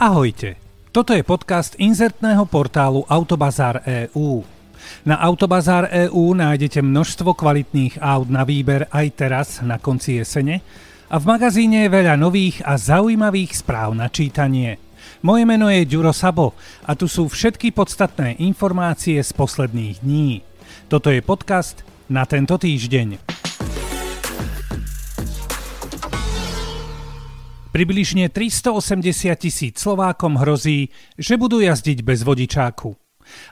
Ahojte, toto je podcast inzertného portálu Autobazár EU. Na Autobazár EU nájdete množstvo kvalitných aut na výber aj teraz na konci jesene a v magazíne je veľa nových a zaujímavých správ na čítanie. Moje meno je Ďuro Sabo a tu sú všetky podstatné informácie z posledných dní. Toto je podcast na tento týždeň. Približne 380 tisíc Slovákom hrozí, že budú jazdiť bez vodičáku.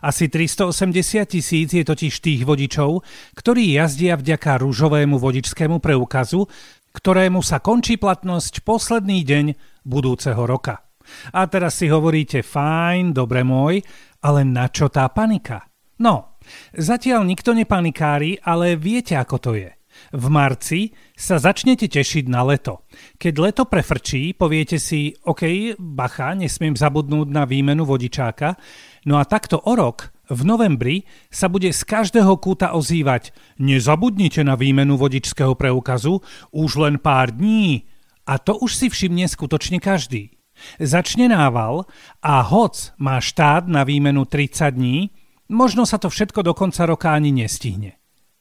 Asi 380 tisíc je totiž tých vodičov, ktorí jazdia vďaka rúžovému vodičskému preukazu, ktorému sa končí platnosť posledný deň budúceho roka. A teraz si hovoríte, fajn, dobre môj, ale na čo tá panika? No, zatiaľ nikto nepanikári, ale viete ako to je. V marci sa začnete tešiť na leto. Keď leto prefrčí, poviete si, OK, bacha, nesmiem zabudnúť na výmenu vodičáka, no a takto o rok, v novembri, sa bude z každého kúta ozývať nezabudnite na výmenu vodičského preukazu už len pár dní. A to už si všimne skutočne každý. Začne nával a hoc má štát na výmenu 30 dní, možno sa to všetko do konca roka ani nestihne.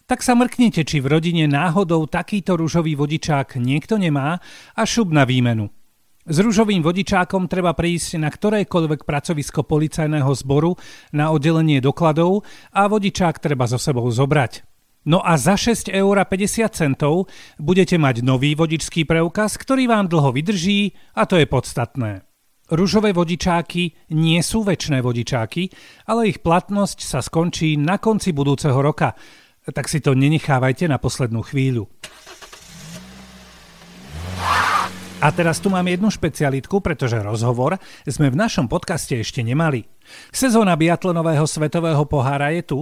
Tak sa mrknite, či v rodine náhodou takýto rúžový vodičák niekto nemá a šup na výmenu. S rúžovým vodičákom treba prísť na ktorékoľvek pracovisko policajného zboru na oddelenie dokladov a vodičák treba so sebou zobrať. No a za 6,50 eur budete mať nový vodičský preukaz, ktorý vám dlho vydrží a to je podstatné. Rúžové vodičáky nie sú väčšie vodičáky, ale ich platnosť sa skončí na konci budúceho roka – tak si to nenechávajte na poslednú chvíľu. A teraz tu mám jednu špecialitku, pretože rozhovor sme v našom podcaste ešte nemali. Sezóna biatlonového svetového pohára je tu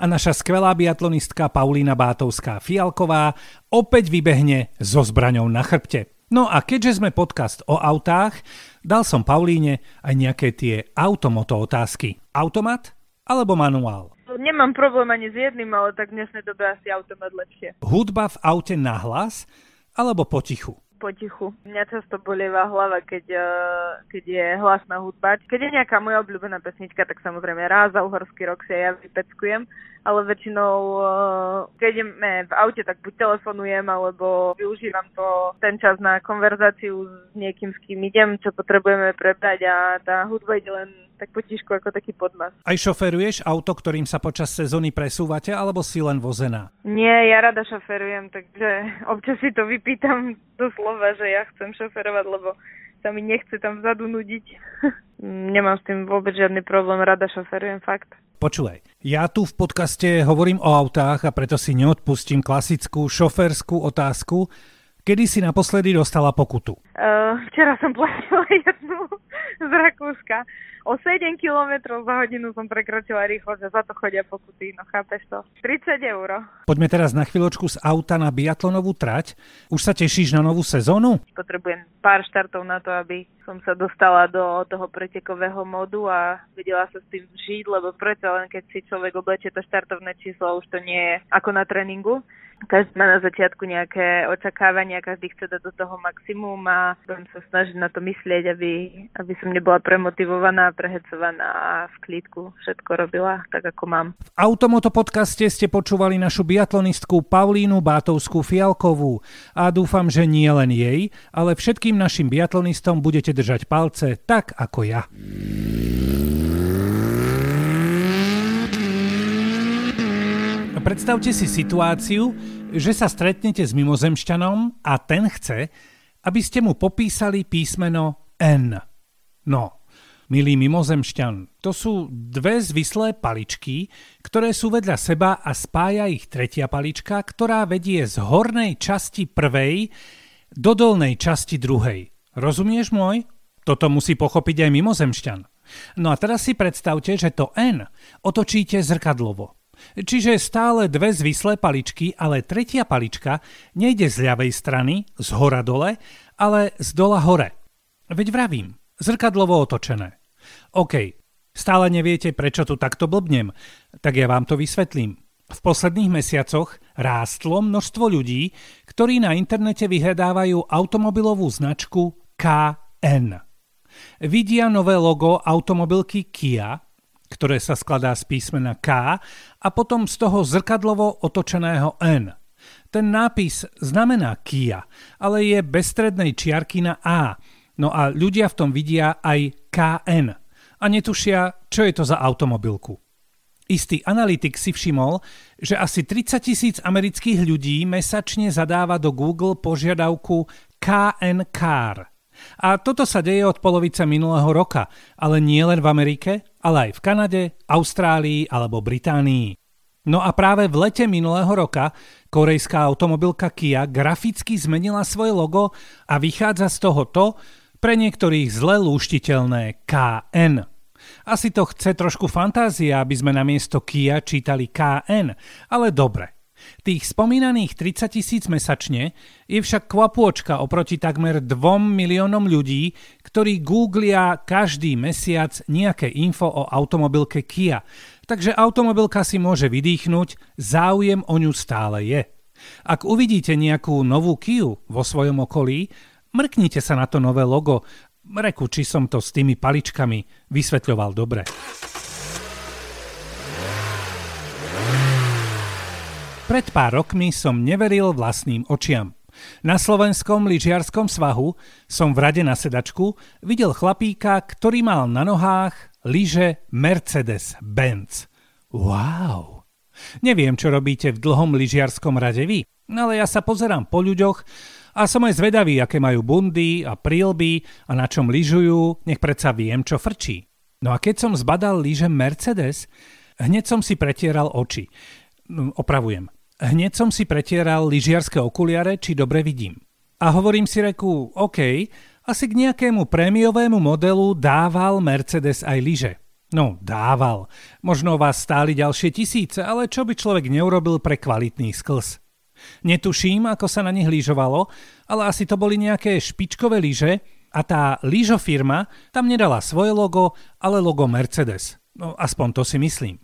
a naša skvelá biatlonistka Paulína Bátovská Fialková opäť vybehne so zbraňou na chrbte. No a keďže sme podcast o autách, dal som Paulíne aj nejaké tie automoto otázky. Automat alebo manuál? Nemám problém ani s jedným, ale tak v dnešnej dobe asi automat lepšie. Hudba v aute na hlas alebo potichu? potichu. Mňa často bolieva hlava, keď, uh, keď je hlasná hudba. Keď je nejaká moja obľúbená pesnička, tak samozrejme raz za uhorský rok si ja vypeckujem, ale väčšinou, uh, keď ideme v aute, tak buď telefonujem, alebo využívam to ten čas na konverzáciu s niekým, s kým idem, čo potrebujeme prebrať a tá hudba ide len tak potišku ako taký podmas. Aj šoferuješ auto, ktorým sa počas sezóny presúvate, alebo si len vozená? Nie, ja rada šoferujem, takže občas si to vypýtam doslova slova, že ja chcem šoferovať, lebo sa mi nechce tam vzadu nudiť. Nemám s tým vôbec žiadny problém, rada šoferujem, fakt. Počúvaj, ja tu v podcaste hovorím o autách a preto si neodpustím klasickú šoferskú otázku. Kedy si naposledy dostala pokutu? Uh, včera som platila jednu z Rakúska o 7 km za hodinu som prekročila rýchlosť a za to chodia pokuty, no chápeš to? 30 eur. Poďme teraz na chvíľočku z auta na biatlonovú trať. Už sa tešíš na novú sezónu? Potrebujem pár štartov na to, aby som sa dostala do toho pretekového modu a vedela sa s tým žiť, lebo preto len keď si človek oblečie to štartovné číslo, už to nie je ako na tréningu každý má na začiatku nejaké očakávania, každý chce dať do toho maximum a budem sa snažiť na to myslieť, aby, aby som nebola premotivovaná, prehecovaná a v klídku všetko robila tak, ako mám. V Automoto podcaste ste počúvali našu biatlonistku Paulínu Bátovskú Fialkovú a dúfam, že nie len jej, ale všetkým našim biatlonistom budete držať palce tak ako ja. Predstavte si situáciu, že sa stretnete s mimozemšťanom a ten chce, aby ste mu popísali písmeno N. No, milý mimozemšťan, to sú dve zvislé paličky, ktoré sú vedľa seba a spája ich tretia palička, ktorá vedie z hornej časti prvej do dolnej časti druhej. Rozumieš môj? Toto musí pochopiť aj mimozemšťan. No a teraz si predstavte, že to N otočíte zrkadlovo. Čiže stále dve zvislé paličky, ale tretia palička nejde z ľavej strany, z hora dole, ale z dola hore. Veď vravím, zrkadlovo otočené. OK, stále neviete, prečo tu takto blbnem, tak ja vám to vysvetlím. V posledných mesiacoch rástlo množstvo ľudí, ktorí na internete vyhľadávajú automobilovú značku KN. Vidia nové logo automobilky Kia, ktoré sa skladá z písmena K a potom z toho zrkadlovo otočeného N. Ten nápis znamená Kia, ale je bez strednej čiarky na A, no a ľudia v tom vidia aj KN a netušia, čo je to za automobilku. Istý analytik si všimol, že asi 30 tisíc amerických ľudí mesačne zadáva do Google požiadavku KN Car. A toto sa deje od polovice minulého roka, ale nie len v Amerike, ale aj v Kanade, Austrálii alebo Británii. No a práve v lete minulého roka korejská automobilka Kia graficky zmenila svoje logo a vychádza z toho to, pre niektorých zle lúštiteľné KN. Asi to chce trošku fantázia, aby sme na miesto Kia čítali KN, ale dobre. Tých spomínaných 30 tisíc mesačne je však kvapôčka oproti takmer 2 miliónom ľudí, ktorí googlia každý mesiac nejaké info o automobilke Kia. Takže automobilka si môže vydýchnuť, záujem o ňu stále je. Ak uvidíte nejakú novú Kiu vo svojom okolí, mrknite sa na to nové logo Reku, či som to s tými paličkami vysvetľoval dobre. Pred pár rokmi som neveril vlastným očiam. Na slovenskom lyžiarskom svahu som v rade na sedačku videl chlapíka, ktorý mal na nohách lyže Mercedes-Benz. Wow! Neviem, čo robíte v dlhom lyžiarskom rade vy, ale ja sa pozerám po ľuďoch a som aj zvedavý, aké majú bundy a prílby a na čom lyžujú, nech predsa viem, čo frčí. No a keď som zbadal lyže Mercedes, hneď som si pretieral oči. No, opravujem. Hneď som si pretieral lyžiarske okuliare, či dobre vidím. A hovorím si reku, OK, asi k nejakému prémiovému modelu dával Mercedes aj lyže. No, dával. Možno vás stáli ďalšie tisíce, ale čo by človek neurobil pre kvalitný sklz? Netuším, ako sa na nich lyžovalo, ale asi to boli nejaké špičkové lyže a tá lyžofirma tam nedala svoje logo, ale logo Mercedes. No, aspoň to si myslím.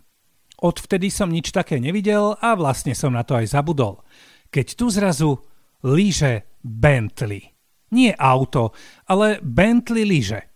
Odvtedy som nič také nevidel a vlastne som na to aj zabudol. Keď tu zrazu lyže Bentley. Nie auto, ale Bentley lyže.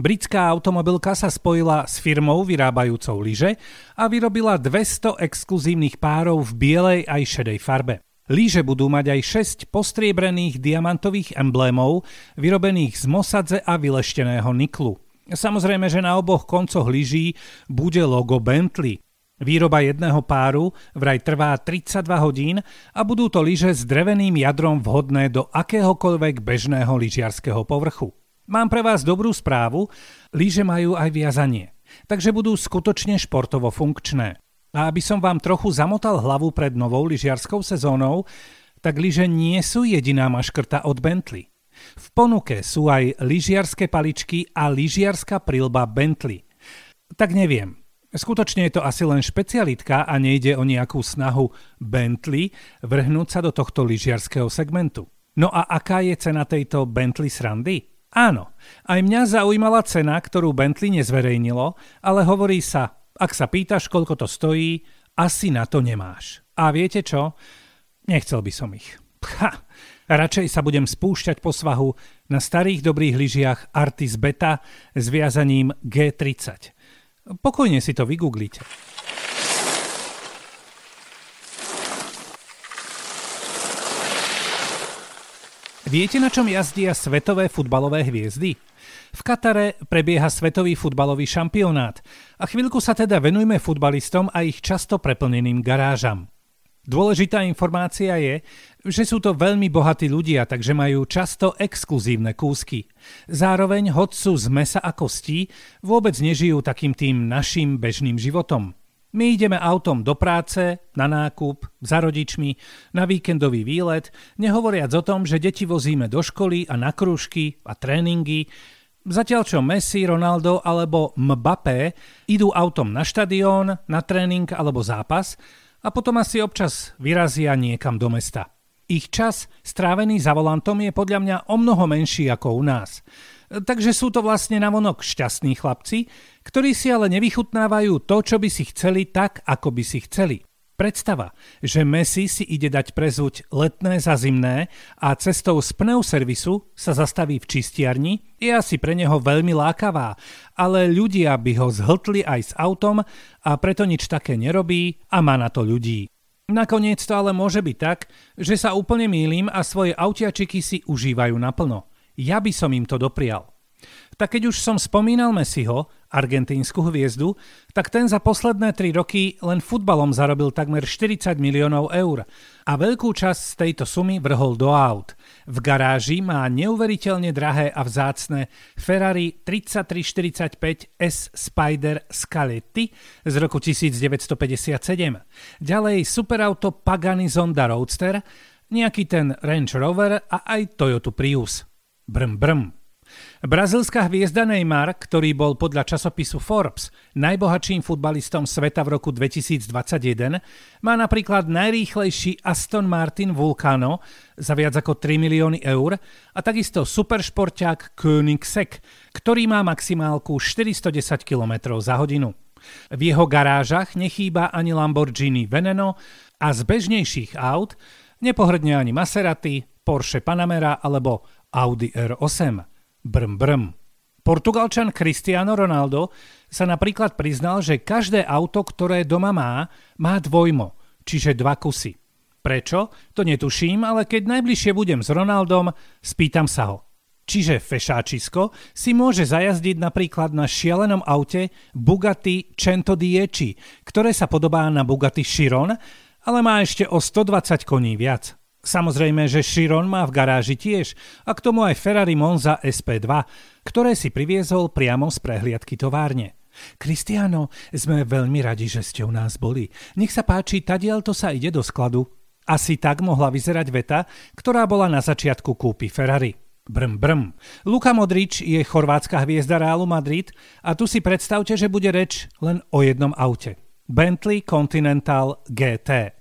Britská automobilka sa spojila s firmou vyrábajúcou lyže a vyrobila 200 exkluzívnych párov v bielej aj šedej farbe. Líže budú mať aj 6 postriebrených diamantových emblémov, vyrobených z mosadze a vylešteného niklu. Samozrejme, že na oboch koncoch lyží bude logo Bentley. Výroba jedného páru vraj trvá 32 hodín a budú to lyže s dreveným jadrom vhodné do akéhokoľvek bežného lyžiarského povrchu. Mám pre vás dobrú správu, lyže majú aj viazanie, takže budú skutočne športovo funkčné. A aby som vám trochu zamotal hlavu pred novou lyžiarskou sezónou, tak lyže nie sú jediná maškrta od Bentley. V ponuke sú aj lyžiarske paličky a lyžiarska prilba Bentley. Tak neviem, skutočne je to asi len špecialitka a nejde o nejakú snahu Bentley vrhnúť sa do tohto lyžiarského segmentu. No a aká je cena tejto Bentley srandy? Áno, aj mňa zaujímala cena, ktorú Bentley nezverejnilo, ale hovorí sa ak sa pýtaš, koľko to stojí, asi na to nemáš. A viete čo? Nechcel by som ich. Ha, radšej sa budem spúšťať po svahu na starých dobrých lyžiach Artis Beta s viazaním G30. Pokojne si to vygooglite. Viete, na čom jazdia svetové futbalové hviezdy? V Katare prebieha svetový futbalový šampionát a chvíľku sa teda venujme futbalistom a ich často preplneným garážam. Dôležitá informácia je, že sú to veľmi bohatí ľudia, takže majú často exkluzívne kúsky. Zároveň, hoď sú z mesa a kostí, vôbec nežijú takým tým našim bežným životom. My ideme autom do práce, na nákup, za rodičmi, na víkendový výlet, nehovoriac o tom, že deti vozíme do školy a na krúžky a tréningy, Zatiaľ čo Messi, Ronaldo alebo Mbappé idú autom na štadión, na tréning alebo zápas a potom asi občas vyrazia niekam do mesta. Ich čas strávený za volantom je podľa mňa o mnoho menší ako u nás. Takže sú to vlastne navonok šťastní chlapci, ktorí si ale nevychutnávajú to, čo by si chceli tak, ako by si chceli. Predstava, že Messi si ide dať prezúť letné za zimné a cestou z pneuservisu sa zastaví v čistiarni, je asi pre neho veľmi lákavá, ale ľudia by ho zhltli aj s autom a preto nič také nerobí a má na to ľudí. Nakoniec to ale môže byť tak, že sa úplne mýlim a svoje autiačiky si užívajú naplno. Ja by som im to doprial. Tak keď už som spomínal Messiho, argentínsku hviezdu, tak ten za posledné 3 roky len futbalom zarobil takmer 40 miliónov eur a veľkú časť z tejto sumy vrhol do aut. V garáži má neuveriteľne drahé a vzácne Ferrari 3345 S Spider Scaletti z roku 1957. Ďalej superauto Pagani Zonda Roadster, nejaký ten Range Rover a aj Toyota Prius. Brm brm. Brazilská hviezda Neymar, ktorý bol podľa časopisu Forbes najbohatším futbalistom sveta v roku 2021, má napríklad najrýchlejší Aston Martin Vulcano za viac ako 3 milióny eur a takisto superšporťák Koenigsegg, ktorý má maximálku 410 km za hodinu. V jeho garážach nechýba ani Lamborghini Veneno a z bežnejších aut nepohrdne ani Maserati, Porsche Panamera alebo Audi R8. Brm brm. Portugalčan Cristiano Ronaldo sa napríklad priznal, že každé auto, ktoré doma má, má dvojmo, čiže dva kusy. Prečo? To netuším, ale keď najbližšie budem s Ronaldom, spýtam sa ho. Čiže fešáčisko si môže zajazdiť napríklad na šialenom aute Bugatti Cento Dieci, ktoré sa podobá na Bugatti Chiron, ale má ešte o 120 koní viac. Samozrejme, že Chiron má v garáži tiež a k tomu aj Ferrari Monza SP2, ktoré si priviezol priamo z prehliadky továrne. Kristiano, sme veľmi radi, že ste u nás boli. Nech sa páči, tadiaľ to sa ide do skladu. Asi tak mohla vyzerať veta, ktorá bola na začiatku kúpy Ferrari. Brm, brm. Luka Modrič je chorvátska hviezda Realu Madrid a tu si predstavte, že bude reč len o jednom aute. Bentley Continental GT.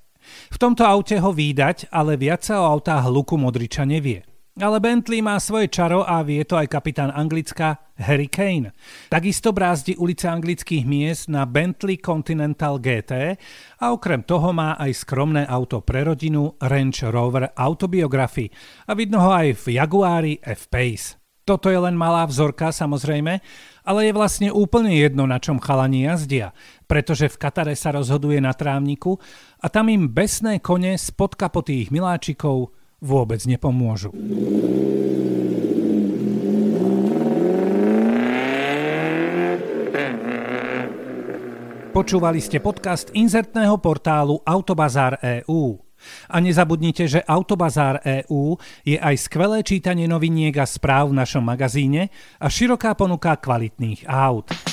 V tomto aute ho výdať, ale viac sa o autách Luku Modriča nevie. Ale Bentley má svoje čaro a vie to aj kapitán Anglicka Harry Kane. Takisto brázdi ulice anglických miest na Bentley Continental GT a okrem toho má aj skromné auto pre rodinu Range Rover Autobiography a vidno ho aj v Jaguari F-Pace. Toto je len malá vzorka samozrejme, ale je vlastne úplne jedno, na čom chalani jazdia, pretože v Katare sa rozhoduje na trávniku a tam im besné kone z podkapotých miláčikov vôbec nepomôžu. Počúvali ste podcast inzertného portálu Autobazár EU. A nezabudnite, že Autobazár EU je aj skvelé čítanie noviniek a správ v našom magazíne a široká ponuka kvalitných aut.